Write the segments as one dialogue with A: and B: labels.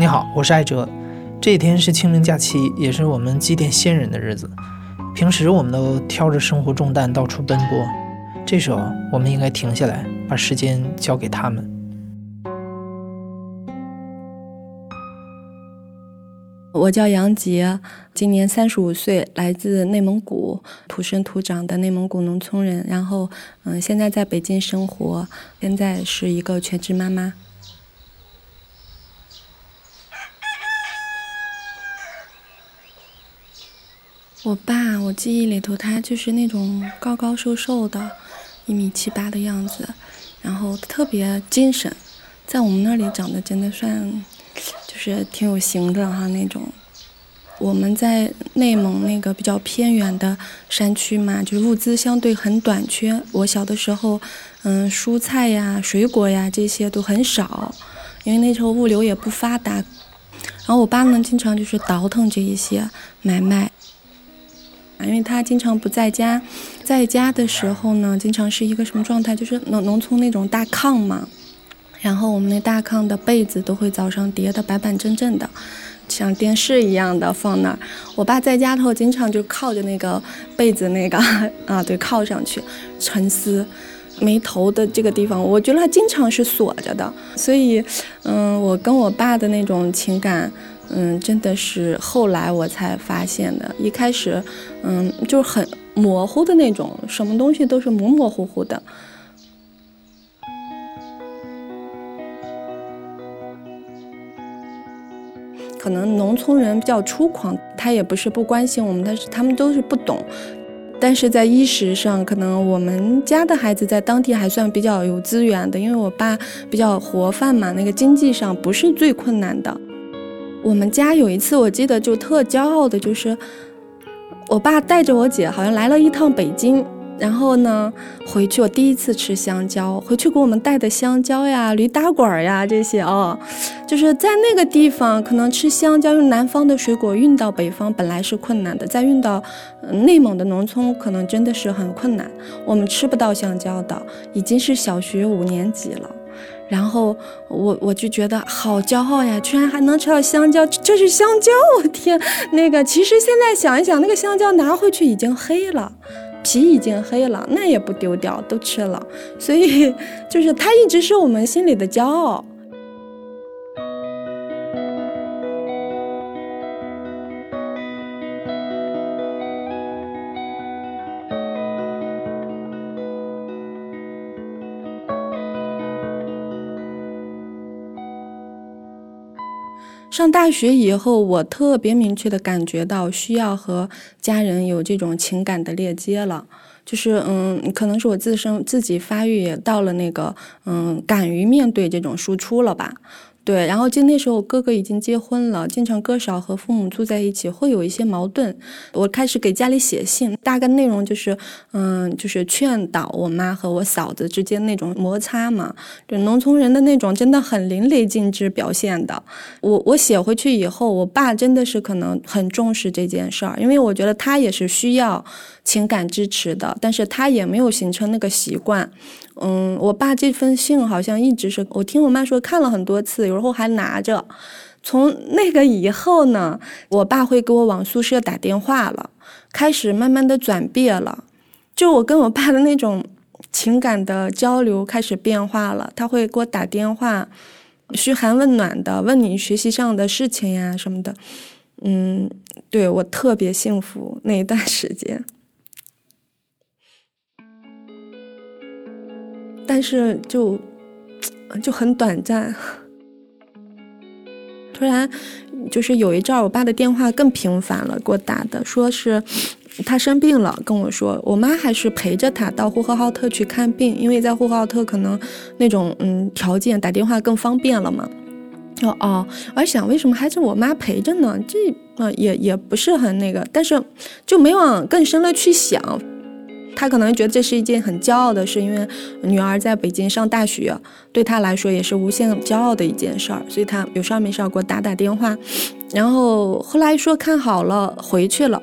A: 你好，我是艾哲。这一天是清明假期，也是我们祭奠先人的日子。平时我们都挑着生活重担到处奔波，这时候我们应该停下来，把时间交给他们。
B: 我叫杨杰，今年三十五岁，来自内蒙古，土生土长的内蒙古农村人。然后，嗯，现在在北京生活，现在是一个全职妈妈。我爸，我记忆里头他就是那种高高瘦瘦的，一米七八的样子，然后特别精神，在我们那里长得真的算，就是挺有型的哈那种。我们在内蒙那个比较偏远的山区嘛，就是物资相对很短缺。我小的时候，嗯，蔬菜呀、水果呀这些都很少，因为那时候物流也不发达。然后我爸呢，经常就是倒腾这一些买卖。因为他经常不在家，在家的时候呢，经常是一个什么状态？就是农农村那种大炕嘛，然后我们那大炕的被子都会早上叠得板板正正的，像电视一样的放那儿。我爸在家的时候经常就靠着那个被子那个 啊，对，靠上去沉思，眉头的这个地方，我觉得他经常是锁着的。所以，嗯，我跟我爸的那种情感。嗯，真的是后来我才发现的。一开始，嗯，就是很模糊的那种，什么东西都是模模糊糊的。可能农村人比较粗犷，他也不是不关心我们，但是他们都是不懂。但是在衣食上，可能我们家的孩子在当地还算比较有资源的，因为我爸比较活泛嘛，那个经济上不是最困难的。我们家有一次，我记得就特骄傲的，就是我爸带着我姐，好像来了一趟北京，然后呢回去，我第一次吃香蕉，回去给我们带的香蕉呀、驴打滚呀这些哦，就是在那个地方，可能吃香蕉用南方的水果运到北方本来是困难的，再运到内蒙的农村，可能真的是很困难，我们吃不到香蕉的，已经是小学五年级了。然后我我就觉得好骄傲呀，居然还能吃到香蕉，这是香蕉！我天，那个其实现在想一想，那个香蕉拿回去已经黑了，皮已经黑了，那也不丢掉，都吃了。所以 就是它一直是我们心里的骄傲。上大学以后，我特别明确的感觉到需要和家人有这种情感的链接了，就是嗯，可能是我自身自己发育也到了那个嗯，敢于面对这种输出了吧。对，然后就那时候哥哥已经结婚了，经常哥嫂和父母住在一起，会有一些矛盾。我开始给家里写信，大概内容就是，嗯，就是劝导我妈和我嫂子之间那种摩擦嘛，就农村人的那种真的很淋漓尽致表现的。我我写回去以后，我爸真的是可能很重视这件事儿，因为我觉得他也是需要情感支持的，但是他也没有形成那个习惯。嗯，我爸这封信好像一直是我听我妈说看了很多次，有时候还拿着。从那个以后呢，我爸会给我往宿舍打电话了，开始慢慢的转变了。就我跟我爸的那种情感的交流开始变化了，他会给我打电话，嘘寒问暖的，问你学习上的事情呀什么的。嗯，对我特别幸福那一段时间。但是就就很短暂，突然就是有一阵儿，我爸的电话更频繁了，给我打的，说是他生病了，跟我说，我妈还是陪着他到呼和浩特去看病，因为在呼和浩特可能那种嗯条件打电话更方便了嘛。哦哦，我还想为什么还是我妈陪着呢？这啊也也不是很那个，但是就没往更深了去想。他可能觉得这是一件很骄傲的事，因为女儿在北京上大学，对他来说也是无限骄傲的一件事儿，所以他有事儿没事儿给我打打电话。然后后来说看好了回去了，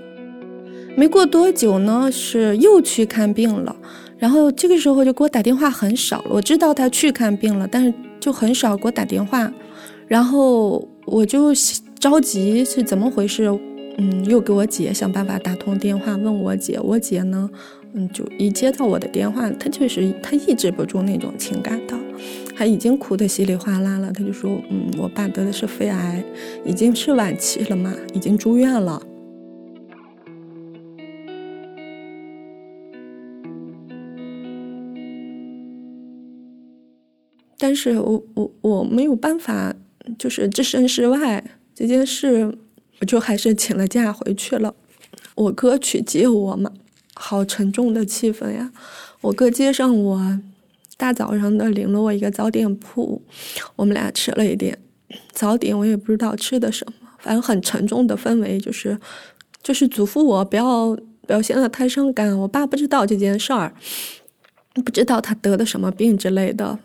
B: 没过多久呢，是又去看病了。然后这个时候就给我打电话很少。我知道他去看病了，但是就很少给我打电话。然后我就着急是怎么回事？嗯，又给我姐想办法打通电话问我姐，我姐呢，嗯，就一接到我的电话，他就是他抑制不住那种情感的，他已经哭得稀里哗啦了，他就说，嗯，我爸得的是肺癌，已经是晚期了嘛，已经住院了。但是我我我没有办法，就是置身事外这件事，我就还是请了假回去了。我哥去接我嘛，好沉重的气氛呀！我哥接上我，大早上的领了我一个早点铺，我们俩吃了一点早点，我也不知道吃的什么，反正很沉重的氛围，就是就是嘱咐我不要表现的太伤感。我爸不知道这件事儿，不知道他得的什么病之类的。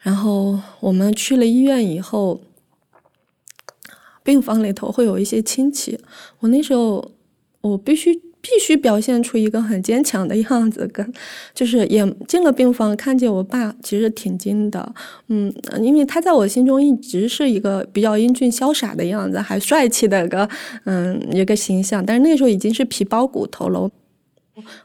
B: 然后我们去了医院以后，病房里头会有一些亲戚。我那时候，我必须必须表现出一个很坚强的样子，跟就是也进了病房，看见我爸其实挺惊的，嗯，因为他在我心中一直是一个比较英俊潇洒的样子，还帅气的个嗯一个形象，但是那时候已经是皮包骨头了。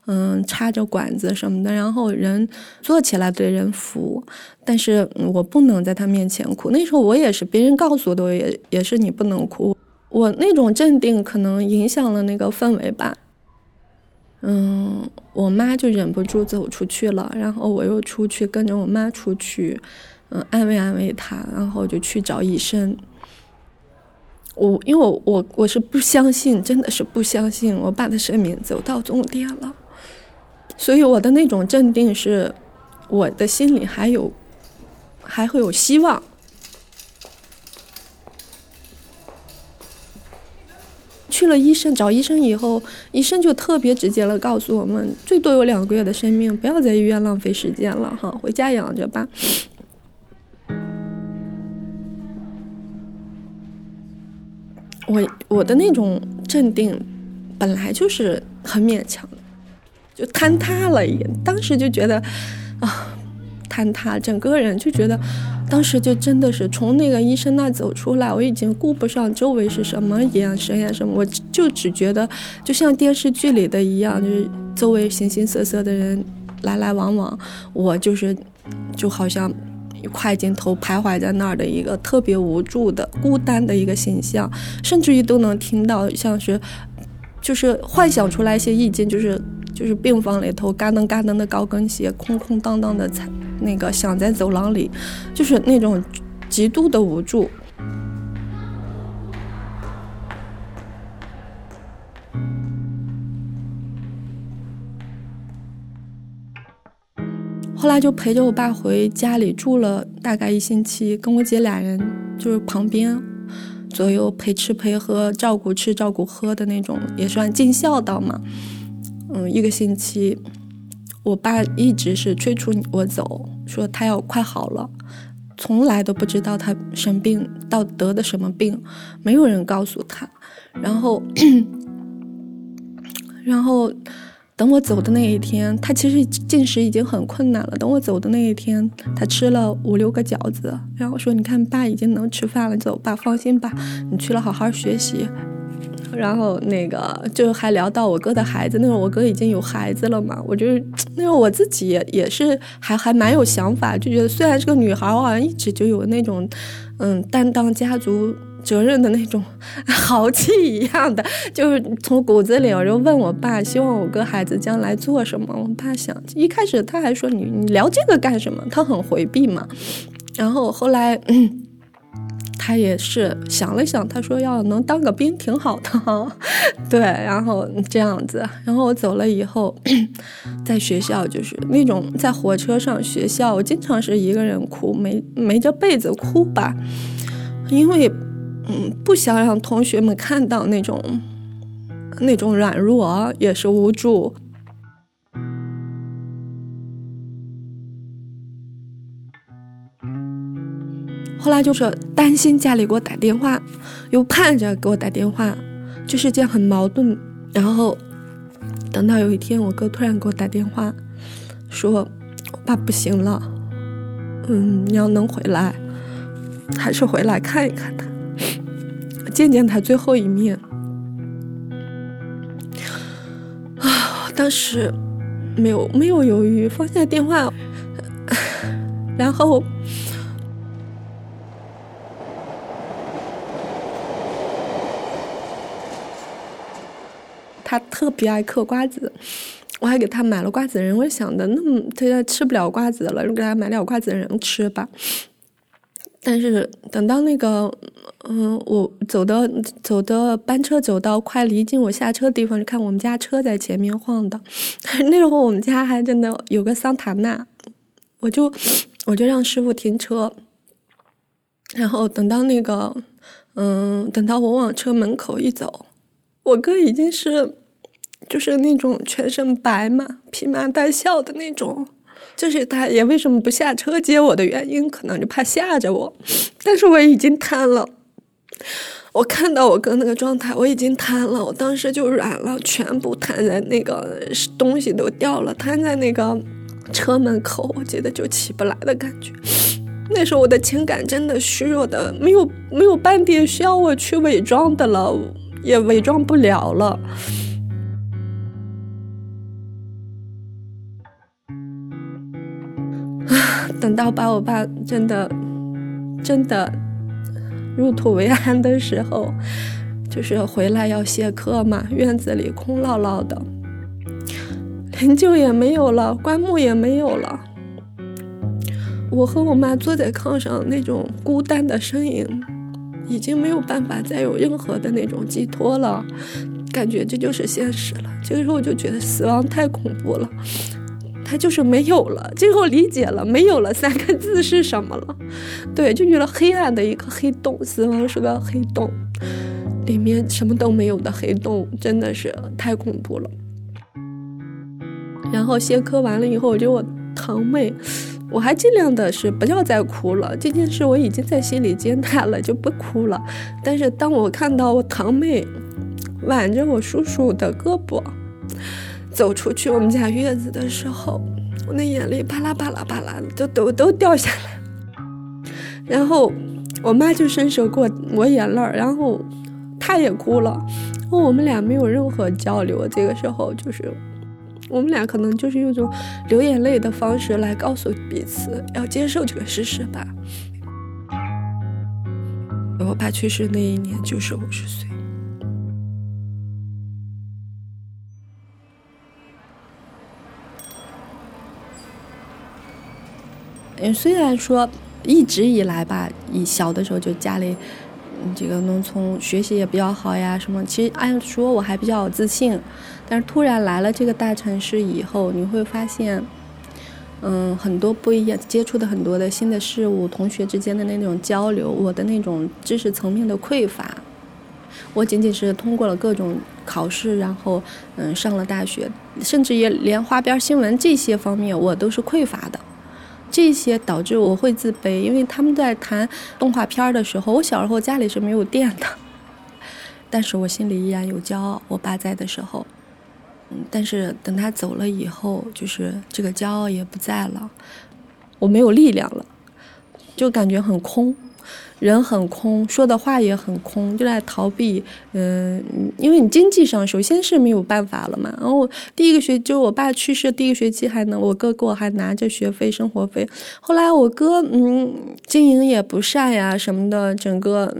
B: 嗯，插着管子什么的，然后人坐起来对人扶，但是我不能在他面前哭。那时候我也是，别人告诉我的，也也是你不能哭。我那种镇定可能影响了那个氛围吧。嗯，我妈就忍不住走出去了，然后我又出去跟着我妈出去，嗯，安慰安慰她，然后就去找医生。我因为我我我是不相信，真的是不相信我爸的生命走到终点了，所以我的那种镇定是，我的心里还有还会有希望。去了医生找医生以后，医生就特别直接了告诉我们，最多有两个月的生命，不要在医院浪费时间了哈，回家养着吧。我我的那种镇定，本来就是很勉强的，就坍塌了。也当时就觉得啊，坍塌，整个人就觉得，当时就真的是从那个医生那走出来，我已经顾不上周围是什么眼神呀什么，我就只觉得就像电视剧里的一样，就是周围形形色色的人来来往往，我就是就好像。快镜头徘徊在那儿的一个特别无助的、孤单的一个形象，甚至于都能听到像是，就是幻想出来一些意境，就是就是病房里头嘎噔嘎噔的高跟鞋，空空荡荡的在那个响在走廊里，就是那种极度的无助。后来就陪着我爸回家里住了大概一星期，跟我姐俩人就是旁边左右陪吃陪喝，照顾吃照顾喝的那种，也算尽孝道嘛。嗯，一个星期，我爸一直是催促我走，说他要快好了，从来都不知道他生病到得的什么病，没有人告诉他。然后，然后。等我走的那一天，他其实进食已经很困难了。等我走的那一天，他吃了五六个饺子，然后说：“你看，爸已经能吃饭了，走吧，放心吧，你去了好好学习。”然后那个就还聊到我哥的孩子，那时候我哥已经有孩子了嘛，我就那时候我自己也也是还还蛮有想法，就觉得虽然是个女孩，我好像一直就有那种嗯担当家族。责任的那种 豪气一样的，就是从骨子里，我就问我爸，希望我哥孩子将来做什么。我爸想，一开始他还说你你聊这个干什么？他很回避嘛。然后后来，他也是想了想，他说要能当个兵挺好的哈。对，然后这样子。然后我走了以后，在学校就是那种在火车上、学校，我经常是一个人哭，没没着被子哭吧，因为。嗯，不想让同学们看到那种那种软弱，也是无助。后来就是担心家里给我打电话，又盼着给我打电话，就是这样很矛盾。然后等到有一天，我哥突然给我打电话，说我爸不行了，嗯，你要能回来，还是回来看一看他。见见他最后一面。啊，当时没有没有犹豫，放下电话，然后。他特别爱嗑瓜子，我还给他买了瓜子仁。我想的，那么他吃不了瓜子了，就给他买点瓜子仁吃吧。但是等到那个，嗯，我走的走的班车走到快离近我下车的地方，看我们家车在前面晃荡。那时候我们家还真的有个桑塔纳，我就我就让师傅停车，然后等到那个，嗯，等到我往车门口一走，我哥已经是。就是那种全身白嘛，披麻戴孝的那种，就是他也为什么不下车接我的原因，可能就怕吓着我。但是我已经瘫了，我看到我哥那个状态，我已经瘫了，我当时就软了，全部瘫在那个东西都掉了，瘫在那个车门口，我觉得就起不来的感觉。那时候我的情感真的虚弱的，没有没有半点需要我去伪装的了，也伪装不了了。等到把我爸真的真的入土为安的时候，就是回来要谢客嘛，院子里空落落的，灵柩也没有了，棺木也没有了。我和我妈坐在炕上，那种孤单的身影，已经没有办法再有任何的那种寄托了，感觉这就是现实了。这个时候我就觉得死亡太恐怖了。他就是没有了，最后理解了“没有了”三个字是什么了。对，就觉得黑暗的一个黑洞，死亡是个黑洞，里面什么都没有的黑洞，真的是太恐怖了。然后谢科完了以后，我就我堂妹，我还尽量的是不要再哭了。这件事我已经在心里接纳了，就不哭了。但是当我看到我堂妹挽着我叔叔的胳膊。走出去我们家院子的时候，我那眼泪啪啦啪啦啪啦的都都都掉下来。然后我妈就伸手给我抹眼泪然后她也哭了。我们俩没有任何交流，这个时候就是我们俩可能就是用一种流眼泪的方式来告诉彼此要接受这个事实吧。我爸去世那一年就是五十岁。嗯，虽然说一直以来吧，以小的时候就家里，这个农村学习也比较好呀，什么，其实按说我还比较自信，但是突然来了这个大城市以后，你会发现，嗯，很多不一样，接触的很多的新的事物，同学之间的那种交流，我的那种知识层面的匮乏，我仅仅是通过了各种考试，然后嗯上了大学，甚至也连花边新闻这些方面我都是匮乏的。这些导致我会自卑，因为他们在谈动画片的时候，我小时候家里是没有电的，但是我心里依然有骄傲。我爸在的时候，嗯，但是等他走了以后，就是这个骄傲也不在了，我没有力量了，就感觉很空。人很空，说的话也很空，就在逃避。嗯，因为你经济上首先是没有办法了嘛。然后第一个学就我爸去世第一个学期还能，我哥给我还拿着学费、生活费。后来我哥嗯经营也不善呀什么的，整个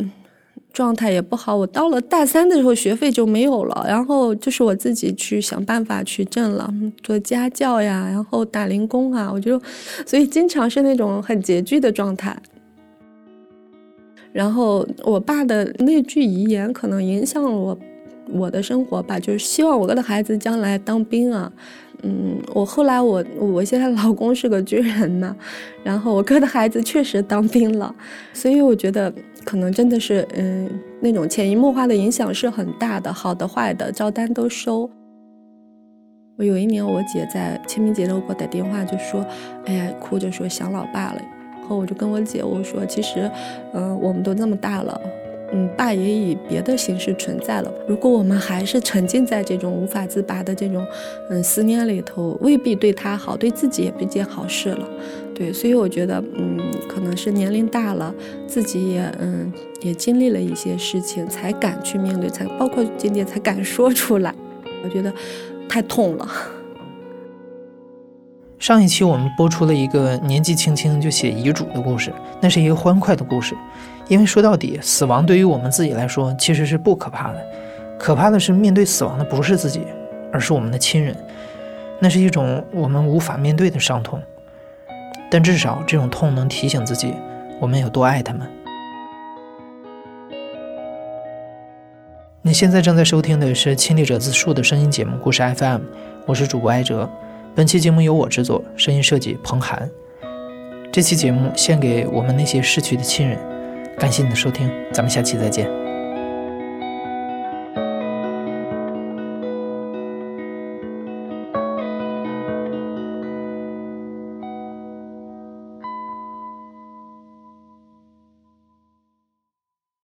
B: 状态也不好。我到了大三的时候学费就没有了，然后就是我自己去想办法去挣了，做家教呀，然后打零工啊，我就所以经常是那种很拮据的状态。然后我爸的那句遗言可能影响了我，我的生活吧，就是希望我哥的孩子将来当兵啊。嗯，我后来我我现在老公是个军人嘛，然后我哥的孩子确实当兵了，所以我觉得可能真的是嗯那种潜移默化的影响是很大的，好的坏的照单都收。我有一年我姐在清明节的时候给我打电话，就说，哎呀，哭着说想老爸了。后我就跟我姐我说，其实，嗯，我们都那么大了，嗯，爸也以别的形式存在了。如果我们还是沉浸在这种无法自拔的这种，嗯，思念里头，未必对他好，对自己也不件好事了。对，所以我觉得，嗯，可能是年龄大了，自己也嗯也经历了一些事情，才敢去面对，才包括今天才敢说出来。我觉得太痛了。
A: 上一期我们播出了一个年纪轻轻就写遗嘱的故事，那是一个欢快的故事，因为说到底，死亡对于我们自己来说其实是不可怕的，可怕的是面对死亡的不是自己，而是我们的亲人，那是一种我们无法面对的伤痛。但至少这种痛能提醒自己，我们有多爱他们。你现在正在收听的是《亲历者自述》的声音节目《故事 FM》，我是主播艾哲。本期节目由我制作，声音设计彭涵。这期节目献给我们那些逝去的亲人。感谢你的收听，咱们下期再见。